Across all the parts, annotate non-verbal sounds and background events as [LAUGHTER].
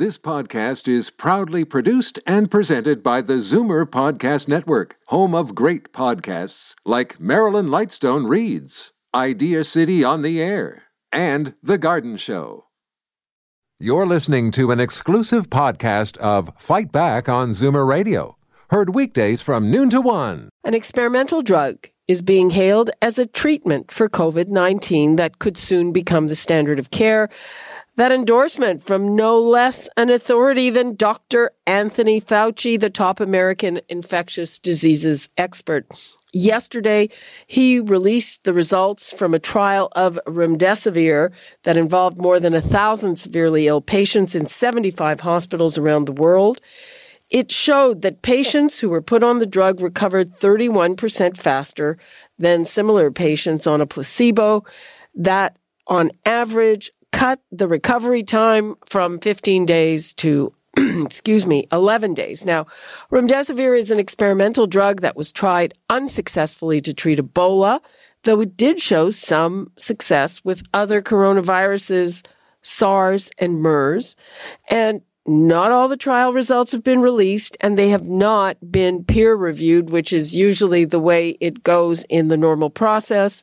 This podcast is proudly produced and presented by the Zoomer Podcast Network, home of great podcasts like Marilyn Lightstone Reads, Idea City on the Air, and The Garden Show. You're listening to an exclusive podcast of Fight Back on Zoomer Radio, heard weekdays from noon to one. An experimental drug is being hailed as a treatment for COVID 19 that could soon become the standard of care. That endorsement from no less an authority than Dr. Anthony Fauci, the top American infectious diseases expert. Yesterday, he released the results from a trial of remdesivir that involved more than a thousand severely ill patients in 75 hospitals around the world. It showed that patients who were put on the drug recovered 31% faster than similar patients on a placebo. That on average cut the recovery time from 15 days to [CLEARS THROAT] excuse me, 11 days. Now, remdesivir is an experimental drug that was tried unsuccessfully to treat Ebola, though it did show some success with other coronaviruses, SARS and MERS. And not all the trial results have been released and they have not been peer reviewed, which is usually the way it goes in the normal process.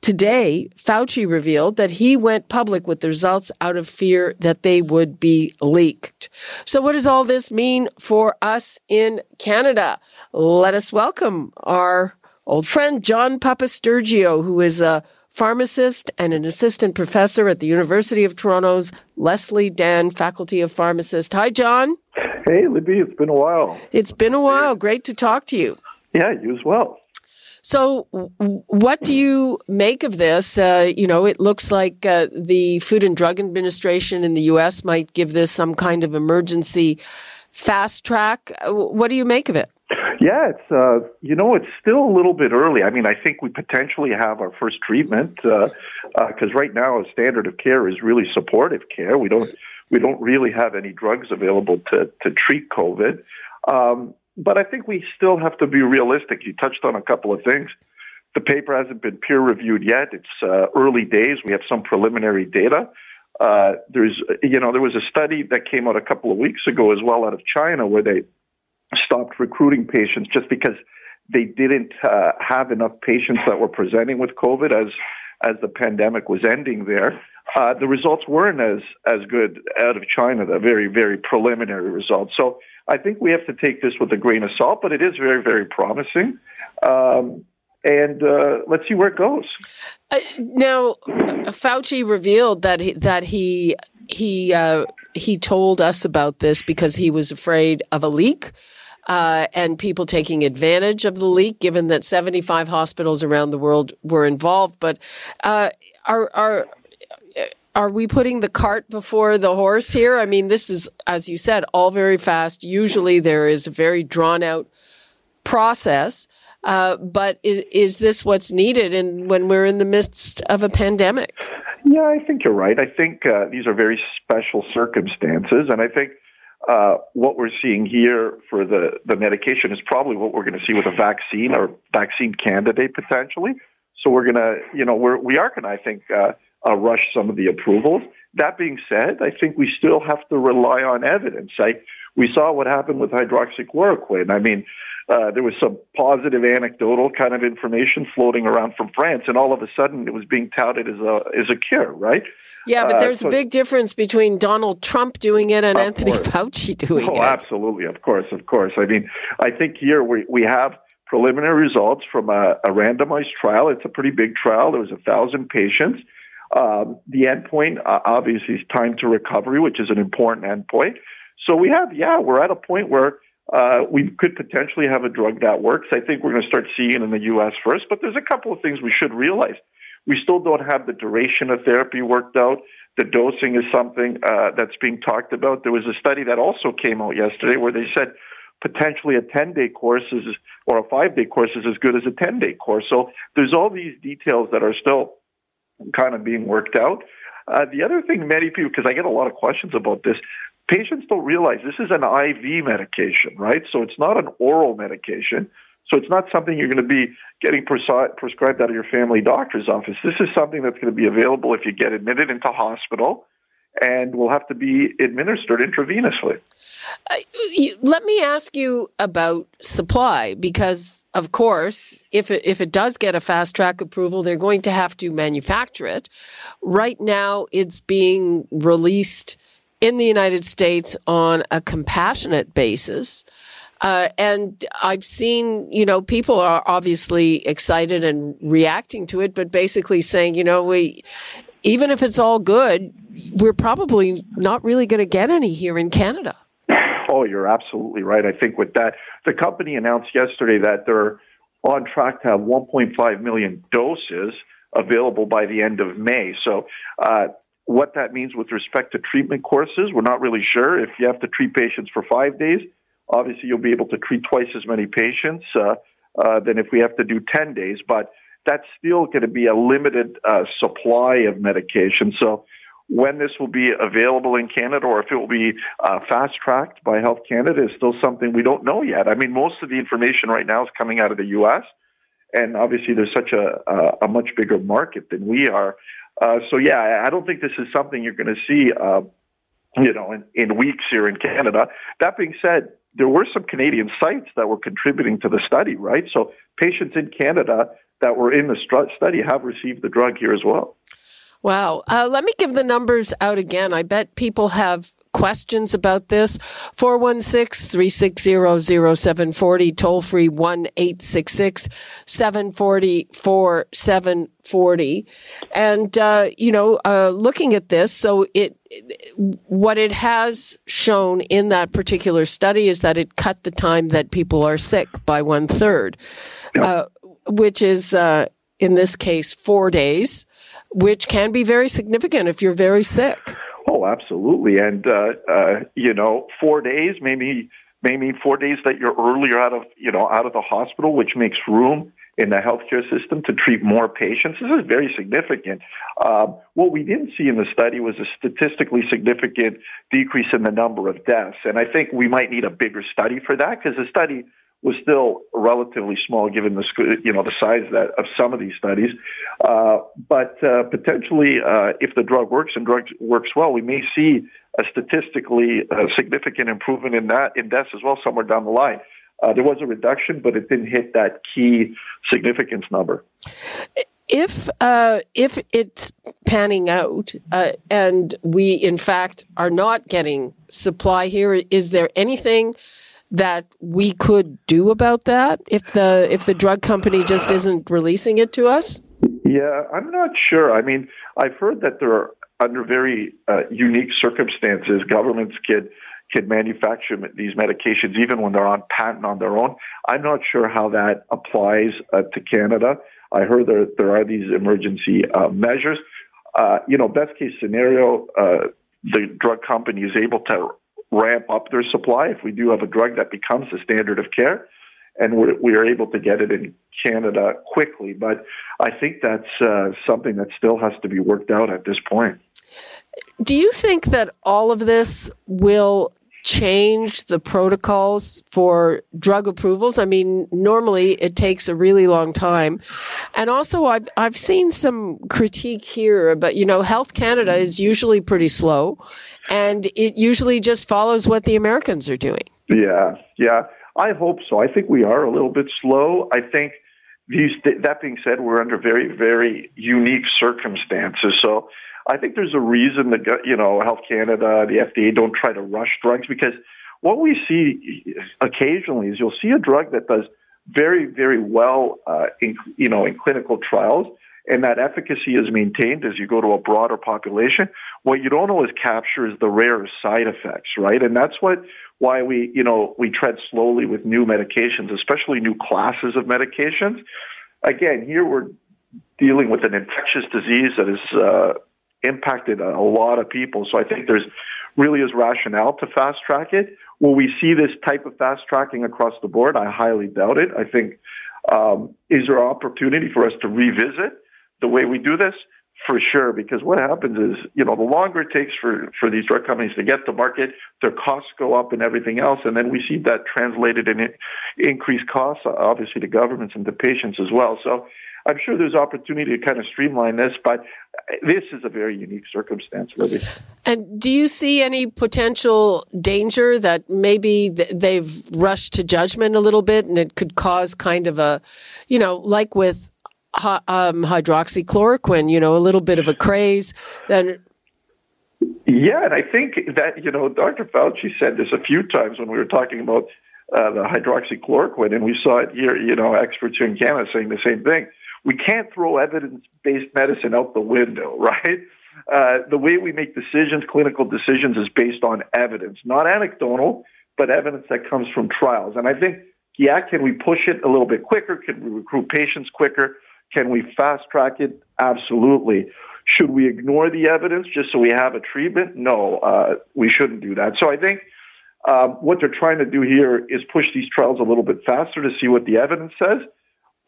Today, Fauci revealed that he went public with the results out of fear that they would be leaked. So, what does all this mean for us in Canada? Let us welcome our old friend, John Papastergiou, who is a pharmacist and an assistant professor at the University of Toronto's Leslie Dan Faculty of Pharmacist. Hi, John. Hey, Libby, it's been a while. It's been a while. Great to talk to you. Yeah, you as well. So, what do you make of this? Uh, you know, it looks like uh, the Food and Drug Administration in the U.S. might give this some kind of emergency fast track. Uh, what do you make of it? Yeah, it's uh, you know it's still a little bit early. I mean, I think we potentially have our first treatment because uh, uh, right now, a standard of care is really supportive care. We don't we don't really have any drugs available to to treat COVID. Um, but I think we still have to be realistic. You touched on a couple of things. The paper hasn't been peer reviewed yet. It's uh, early days. We have some preliminary data. Uh, there's, you know, there was a study that came out a couple of weeks ago as well out of China where they stopped recruiting patients just because they didn't uh, have enough patients that were presenting with COVID as as the pandemic was ending there. Uh, the results weren't as as good out of China. The very very preliminary results. So I think we have to take this with a grain of salt, but it is very, very promising. Um, and uh, let's see where it goes. Uh, now, Fauci revealed that he, that he he uh, he told us about this because he was afraid of a leak. Uh, and people taking advantage of the leak, given that 75 hospitals around the world were involved. But uh, are are are we putting the cart before the horse here? I mean, this is, as you said, all very fast. Usually there is a very drawn out process. Uh, but is, is, this what's needed in, when we're in the midst of a pandemic? Yeah, I think you're right. I think uh, these are very special circumstances. And I think uh, what we're seeing here for the, the medication is probably what we're going to see with a vaccine or vaccine candidate potentially. So we're going to, you know, we're, we are going to, I think, uh, rush some of the approvals. That being said, I think we still have to rely on evidence. I, we saw what happened with hydroxychloroquine. I mean, uh, there was some positive anecdotal kind of information floating around from France, and all of a sudden it was being touted as a as a cure, right? Yeah, but uh, there's uh, so, a big difference between Donald Trump doing it and Anthony course. Fauci doing oh, it. Oh, absolutely, of course, of course. I mean, I think here we we have preliminary results from a, a randomized trial. It's a pretty big trial. There was a thousand patients. Um, the endpoint, uh, obviously, is time to recovery, which is an important endpoint. So we have, yeah, we're at a point where uh, we could potentially have a drug that works. I think we're going to start seeing it in the U.S. first, but there's a couple of things we should realize. We still don't have the duration of therapy worked out. The dosing is something uh, that's being talked about. There was a study that also came out yesterday where they said potentially a 10 day course is, or a five day course is as good as a 10 day course. So there's all these details that are still kind of being worked out. Uh, the other thing, many people, because I get a lot of questions about this, patients don't realize this is an IV medication, right? So it's not an oral medication. So it's not something you're going to be getting prescribed out of your family doctor's office. This is something that's going to be available if you get admitted into hospital. And will have to be administered intravenously. Uh, let me ask you about supply because, of course, if it, if it does get a fast track approval, they're going to have to manufacture it. Right now, it's being released in the United States on a compassionate basis. Uh, and I've seen, you know, people are obviously excited and reacting to it, but basically saying, you know, we, even if it's all good, we're probably not really going to get any here in Canada. Oh, you're absolutely right. I think with that, the company announced yesterday that they're on track to have 1.5 million doses available by the end of May. So, uh, what that means with respect to treatment courses, we're not really sure. If you have to treat patients for five days, obviously you'll be able to treat twice as many patients uh, uh, than if we have to do 10 days. But that's still going to be a limited uh, supply of medication. So when this will be available in Canada or if it will be uh, fast tracked by Health Canada is still something we don't know yet. I mean, most of the information right now is coming out of the U.S. And obviously, there's such a, a, a much bigger market than we are. Uh, so yeah, I don't think this is something you're going to see, uh, you know, in, in weeks here in Canada. That being said, there were some Canadian sites that were contributing to the study, right? So patients in Canada that were in the study have received the drug here as well. Wow. Uh, let me give the numbers out again. I bet people have questions about this. 416-360-0740, toll free 1-866-740-4740. And, uh, you know, uh, looking at this, so it, what it has shown in that particular study is that it cut the time that people are sick by one third, yep. uh, which is, uh, in this case, four days, which can be very significant if you're very sick. Oh, absolutely. And, uh, uh, you know, four days, maybe, maybe four days that you're earlier out of, you know, out of the hospital, which makes room in the healthcare system to treat more patients. This is very significant. Uh, what we didn't see in the study was a statistically significant decrease in the number of deaths. And I think we might need a bigger study for that because the study was still relatively small given the you know the size that of some of these studies. Uh, but uh, potentially, uh, if the drug works and drug works well, we may see a statistically uh, significant improvement in that in deaths as well somewhere down the line. Uh, there was a reduction, but it didn't hit that key significance number. If uh, if it's panning out, and we in fact are not getting supply here, is there anything? That we could do about that if the if the drug company just isn't releasing it to us? Yeah, I'm not sure. I mean, I've heard that there are under very uh, unique circumstances, governments could can manufacture these medications even when they're on patent on their own. I'm not sure how that applies uh, to Canada. I heard there there are these emergency uh, measures. Uh, you know, best case scenario, uh, the drug company is able to ramp up their supply if we do have a drug that becomes the standard of care and we're, we are able to get it in Canada quickly. But I think that's uh, something that still has to be worked out at this point. Do you think that all of this will change the protocols for drug approvals? I mean, normally it takes a really long time. And also I've I've seen some critique here, but you know, Health Canada is usually pretty slow and it usually just follows what the Americans are doing. Yeah, yeah. I hope so. I think we are a little bit slow. I think these. That being said, we're under very, very unique circumstances. So I think there's a reason that you know Health Canada, the FDA, don't try to rush drugs because what we see occasionally is you'll see a drug that does very, very well, uh, in you know, in clinical trials, and that efficacy is maintained as you go to a broader population. What you don't always capture is the rare side effects, right? And that's what why we, you know, we tread slowly with new medications, especially new classes of medications. Again, here we're dealing with an infectious disease that is uh, impacted a lot of people. So I think there's really is rationale to fast track it. Will we see this type of fast tracking across the board? I highly doubt it. I think um, is there opportunity for us to revisit the way we do this? For sure, because what happens is, you know, the longer it takes for, for these drug companies to get to market, their costs go up and everything else, and then we see that translated in increased costs, obviously to governments and to patients as well. So I'm sure there's opportunity to kind of streamline this, but this is a very unique circumstance, really. And do you see any potential danger that maybe they've rushed to judgment a little bit and it could cause kind of a, you know, like with um, hydroxychloroquine, you know, a little bit of a craze? Then yeah, and I think that, you know, Dr. Fauci said this a few times when we were talking about uh, the hydroxychloroquine, and we saw it here, you know, experts here in Canada saying the same thing. We can't throw evidence based medicine out the window, [LAUGHS] right? Uh, the way we make decisions, clinical decisions, is based on evidence, not anecdotal, but evidence that comes from trials. And I think, yeah, can we push it a little bit quicker? Can we recruit patients quicker? Can we fast track it? Absolutely. Should we ignore the evidence just so we have a treatment? No, uh, we shouldn't do that. So I think um, what they're trying to do here is push these trials a little bit faster to see what the evidence says.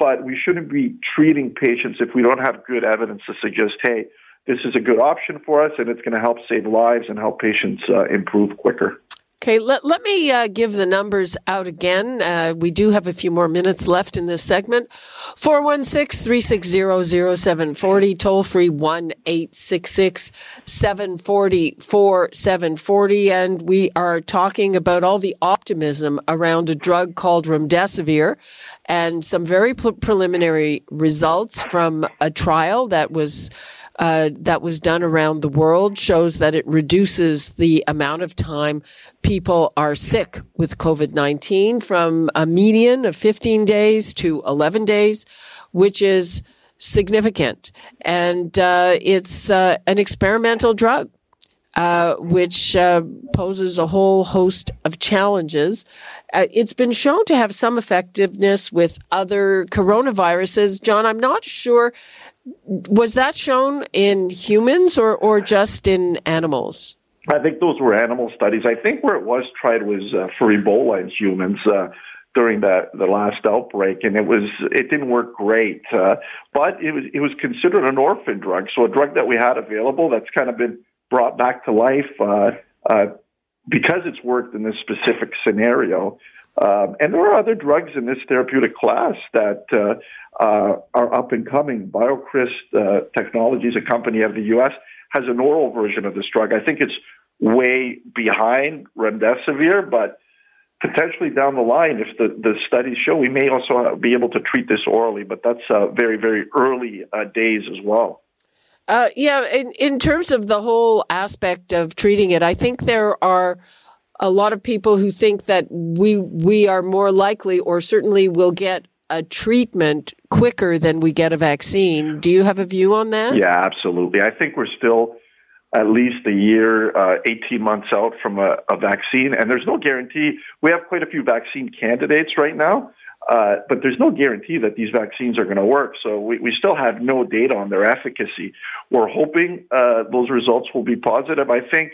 But we shouldn't be treating patients if we don't have good evidence to suggest, hey, this is a good option for us and it's going to help save lives and help patients uh, improve quicker. Okay, let, let me uh, give the numbers out again. Uh, we do have a few more minutes left in this segment. 416 360 0740, toll free 1 866 740 4740. And we are talking about all the optimism around a drug called remdesivir and some very pre- preliminary results from a trial that was uh, that was done around the world shows that it reduces the amount of time people are sick with COVID-19 from a median of 15 days to 11 days, which is significant. And uh, it's uh, an experimental drug. Uh, which uh, poses a whole host of challenges. Uh, it's been shown to have some effectiveness with other coronaviruses. John, I'm not sure was that shown in humans or, or just in animals? I think those were animal studies. I think where it was tried was uh, for Ebola in humans uh, during the the last outbreak, and it was it didn't work great. Uh, but it was it was considered an orphan drug, so a drug that we had available that's kind of been brought back to life uh, uh, because it's worked in this specific scenario. Um, and there are other drugs in this therapeutic class that uh, uh, are up and coming. BioCryst uh, Technologies, a company of the U.S., has an oral version of this drug. I think it's way behind remdesivir, but potentially down the line, if the, the studies show, we may also be able to treat this orally, but that's uh, very, very early uh, days as well. Uh, yeah, in, in terms of the whole aspect of treating it, I think there are a lot of people who think that we we are more likely or certainly will get a treatment quicker than we get a vaccine. Do you have a view on that? Yeah, absolutely. I think we're still at least a year, uh, 18 months out from a, a, vaccine, and there's no guarantee. We have quite a few vaccine candidates right now, uh, but there's no guarantee that these vaccines are going to work. So we, we still have no data on their efficacy. We're hoping uh, those results will be positive. I think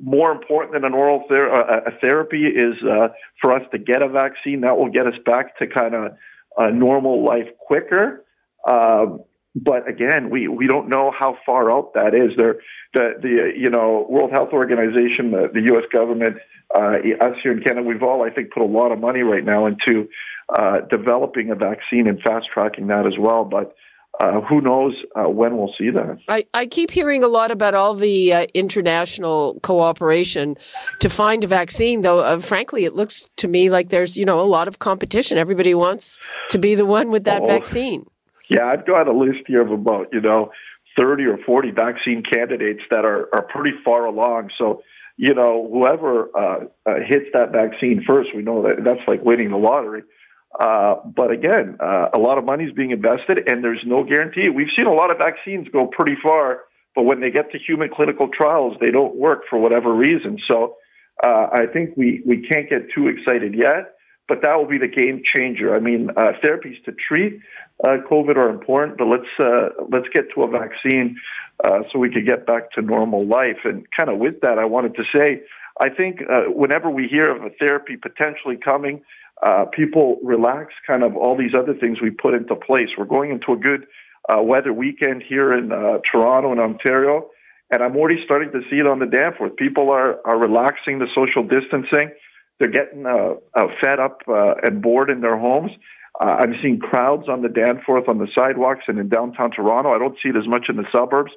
more important than an oral ther- uh, a therapy is uh, for us to get a vaccine that will get us back to kind of a normal life quicker. Um, but again, we, we don't know how far out that is. There, the the you know World Health Organization, the, the U.S. government, uh, us here in Canada, we've all I think put a lot of money right now into uh, developing a vaccine and fast tracking that as well. But uh, who knows uh, when we'll see that. I, I keep hearing a lot about all the uh, international cooperation to find a vaccine, though, uh, frankly, it looks to me like there's, you know, a lot of competition. Everybody wants to be the one with that oh, vaccine. Yeah, I've got a list here of about, you know, 30 or 40 vaccine candidates that are, are pretty far along. So, you know, whoever uh, uh, hits that vaccine first, we know that that's like winning the lottery. Uh, but again, uh, a lot of money is being invested, and there's no guarantee. We've seen a lot of vaccines go pretty far, but when they get to human clinical trials, they don't work for whatever reason. So uh, I think we, we can't get too excited yet, but that will be the game changer. I mean, uh, therapies to treat uh, COVID are important, but let's let's get to a vaccine so we could get back to normal life. And kind of with that, I wanted to say, I think whenever we hear of a therapy potentially coming uh, people relax kind of all these other things we put into place. We're going into a good uh, weather weekend here in uh, Toronto and Ontario, and I'm already starting to see it on the Danforth. People are, are relaxing the social distancing. They're getting uh, uh, fed up uh, and bored in their homes. I'm seeing crowds on the Danforth on the sidewalks and in downtown Toronto. I don't see it as much in the suburbs.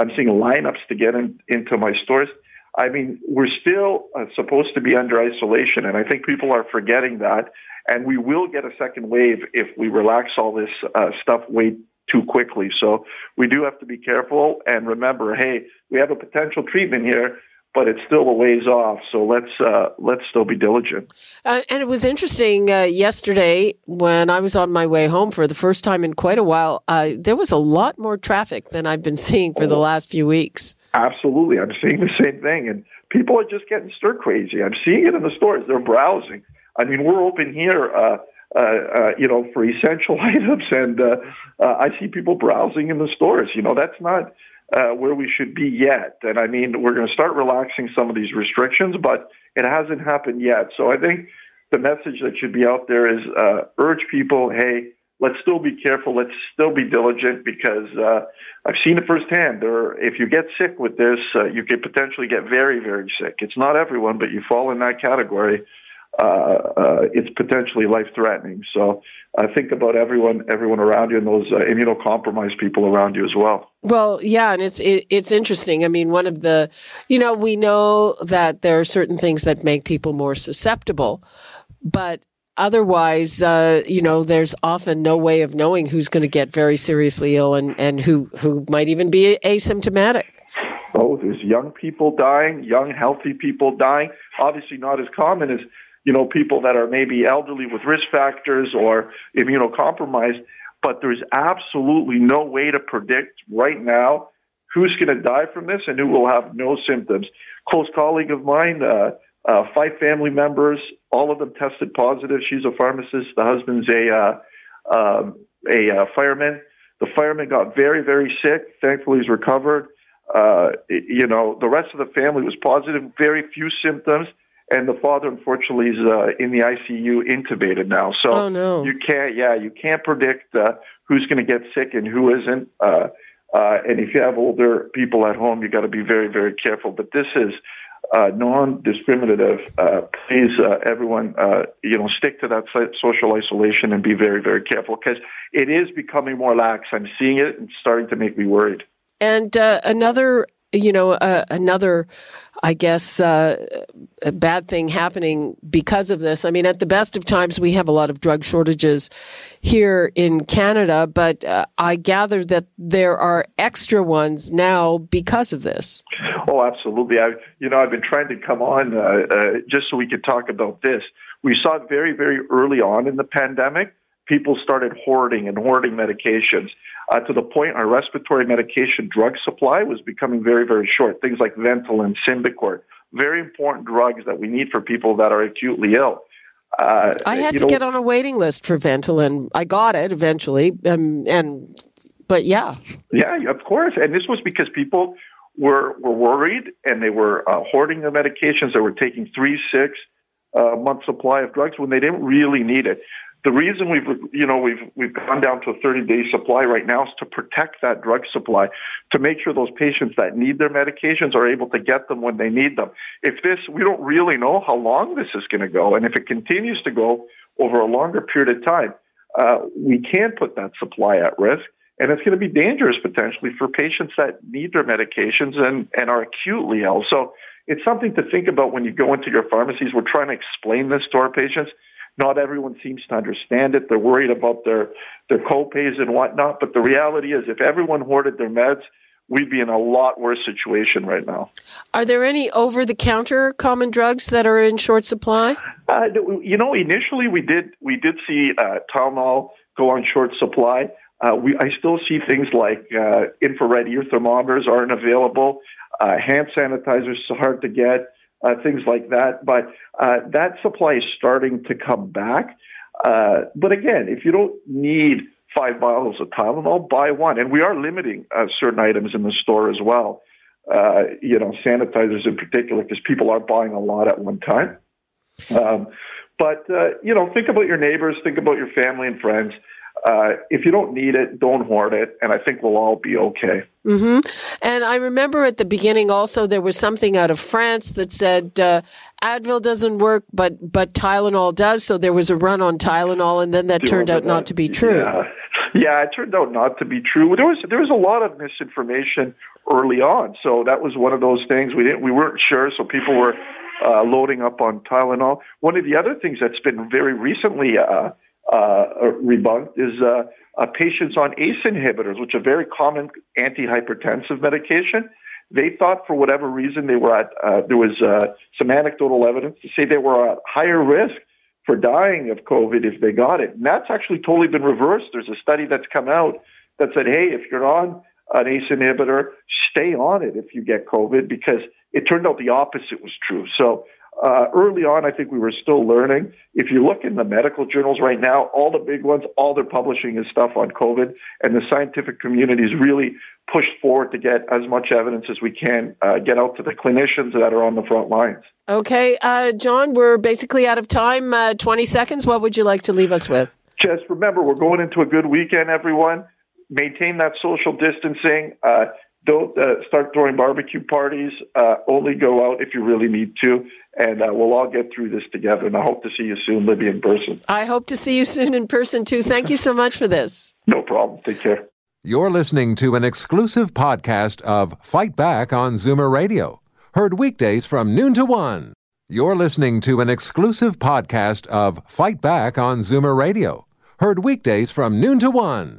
I'm seeing lineups to get in, into my stores. I mean, we're still uh, supposed to be under isolation, and I think people are forgetting that. And we will get a second wave if we relax all this uh, stuff way too quickly. So we do have to be careful and remember, hey, we have a potential treatment here but it's still a ways off. So let's uh, let's still be diligent. Uh, and it was interesting uh, yesterday when I was on my way home for the first time in quite a while. Uh, there was a lot more traffic than I've been seeing for the last few weeks. Absolutely, I'm seeing the same thing, and people are just getting stir crazy. I'm seeing it in the stores; they're browsing. I mean, we're open here. Uh, uh, uh, you know, for essential [LAUGHS] items, and uh, uh, I see people browsing in the stores. You know, that's not uh, where we should be yet. And I mean, we're going to start relaxing some of these restrictions, but it hasn't happened yet. So I think the message that should be out there is uh, urge people, hey, let's still be careful. Let's still be diligent because uh, I've seen it firsthand. There, if you get sick with this, uh, you could potentially get very, very sick. It's not everyone, but you fall in that category uh, uh, it's potentially life threatening. So uh, think about everyone, everyone around you, and those uh, immunocompromised people around you as well. Well, yeah, and it's it, it's interesting. I mean, one of the, you know, we know that there are certain things that make people more susceptible, but otherwise, uh, you know, there's often no way of knowing who's going to get very seriously ill and, and who, who might even be asymptomatic. Oh, there's young people dying, young, healthy people dying. Obviously, not as common as you know, people that are maybe elderly with risk factors or immunocompromised, but there's absolutely no way to predict right now who's going to die from this and who will have no symptoms. Close colleague of mine, uh, uh, five family members, all of them tested positive. She's a pharmacist. The husband's a uh, um, a uh, fireman. The fireman got very, very sick. Thankfully, he's recovered. Uh, you know, the rest of the family was positive. Very few symptoms and the father unfortunately is uh, in the ICU intubated now. So oh, no. you can't, yeah, you can't predict uh, who's going to get sick and who isn't. Uh, uh, and if you have older people at home, you got to be very, very careful. But this is uh, non-discriminative. Uh, please, uh, everyone, uh, you know, stick to that social isolation and be very, very careful because it is becoming more lax. I'm seeing it and starting to make me worried. And uh, another you know, uh, another, I guess, uh, bad thing happening because of this. I mean, at the best of times, we have a lot of drug shortages here in Canada, but uh, I gather that there are extra ones now because of this. Oh, absolutely. I, you know, I've been trying to come on uh, uh, just so we could talk about this. We saw it very, very early on in the pandemic. People started hoarding and hoarding medications uh, to the point our respiratory medication drug supply was becoming very, very short. Things like Ventolin, Symbicort, very important drugs that we need for people that are acutely ill. Uh, I had to know, get on a waiting list for Ventolin. I got it eventually, um, and but yeah, yeah, of course. And this was because people were were worried and they were uh, hoarding the medications. They were taking three, six uh, month supply of drugs when they didn't really need it the reason we've you know we've we've gone down to a 30 day supply right now is to protect that drug supply to make sure those patients that need their medications are able to get them when they need them. If this we don't really know how long this is going to go and if it continues to go over a longer period of time uh, we can put that supply at risk and it's going to be dangerous potentially for patients that need their medications and and are acutely ill. So it's something to think about when you go into your pharmacies. We're trying to explain this to our patients not everyone seems to understand it. They're worried about their their copays and whatnot. But the reality is, if everyone hoarded their meds, we'd be in a lot worse situation right now. Are there any over the counter common drugs that are in short supply? Uh, you know, initially we did we did see uh, Tylenol go on short supply. Uh, we I still see things like uh, infrared ear thermometers aren't available. Uh, hand sanitizers are hard to get uh, things like that. But uh, that supply is starting to come back. Uh, but again, if you don't need five bottles of Tylenol, buy one. And we are limiting uh, certain items in the store as well. Uh, you know, sanitizers in particular, because people are buying a lot at one time. Um, but uh, you know, think about your neighbors, think about your family and friends. Uh, if you don't need it, don't hoard it, and I think we'll all be okay. Mm-hmm. And I remember at the beginning also there was something out of France that said uh, Advil doesn't work, but but Tylenol does. So there was a run on Tylenol, and then that turned out not to be true. Yeah. Yeah, it turned out not to be true. There was there was a lot of misinformation early on, so that was one of those things we didn't we weren't sure. So people were uh, loading up on Tylenol. One of the other things that's been very recently uh, uh, rebunked is uh, uh, patients on ACE inhibitors, which are very common antihypertensive medication. They thought for whatever reason they were at uh, there was uh, some anecdotal evidence to say they were at higher risk for dying of COVID if they got it. And that's actually totally been reversed. There's a study that's come out that said, hey, if you're on an ACE inhibitor, stay on it if you get COVID because it turned out the opposite was true. So uh, early on, I think we were still learning. If you look in the medical journals right now, all the big ones, all they're publishing is stuff on COVID, and the scientific community is really pushed forward to get as much evidence as we can uh, get out to the clinicians that are on the front lines. Okay, uh, John, we're basically out of time. Uh, 20 seconds. What would you like to leave us with? Just remember, we're going into a good weekend, everyone. Maintain that social distancing. Uh, don't uh, start throwing barbecue parties. Uh, only go out if you really need to, and uh, we'll all get through this together. And I hope to see you soon, Libby, in person. I hope to see you soon in person too. Thank you so much for this. No problem. Take care. You're listening to an exclusive podcast of Fight Back on Zoomer Radio, heard weekdays from noon to one. You're listening to an exclusive podcast of Fight Back on Zoomer Radio, heard weekdays from noon to one.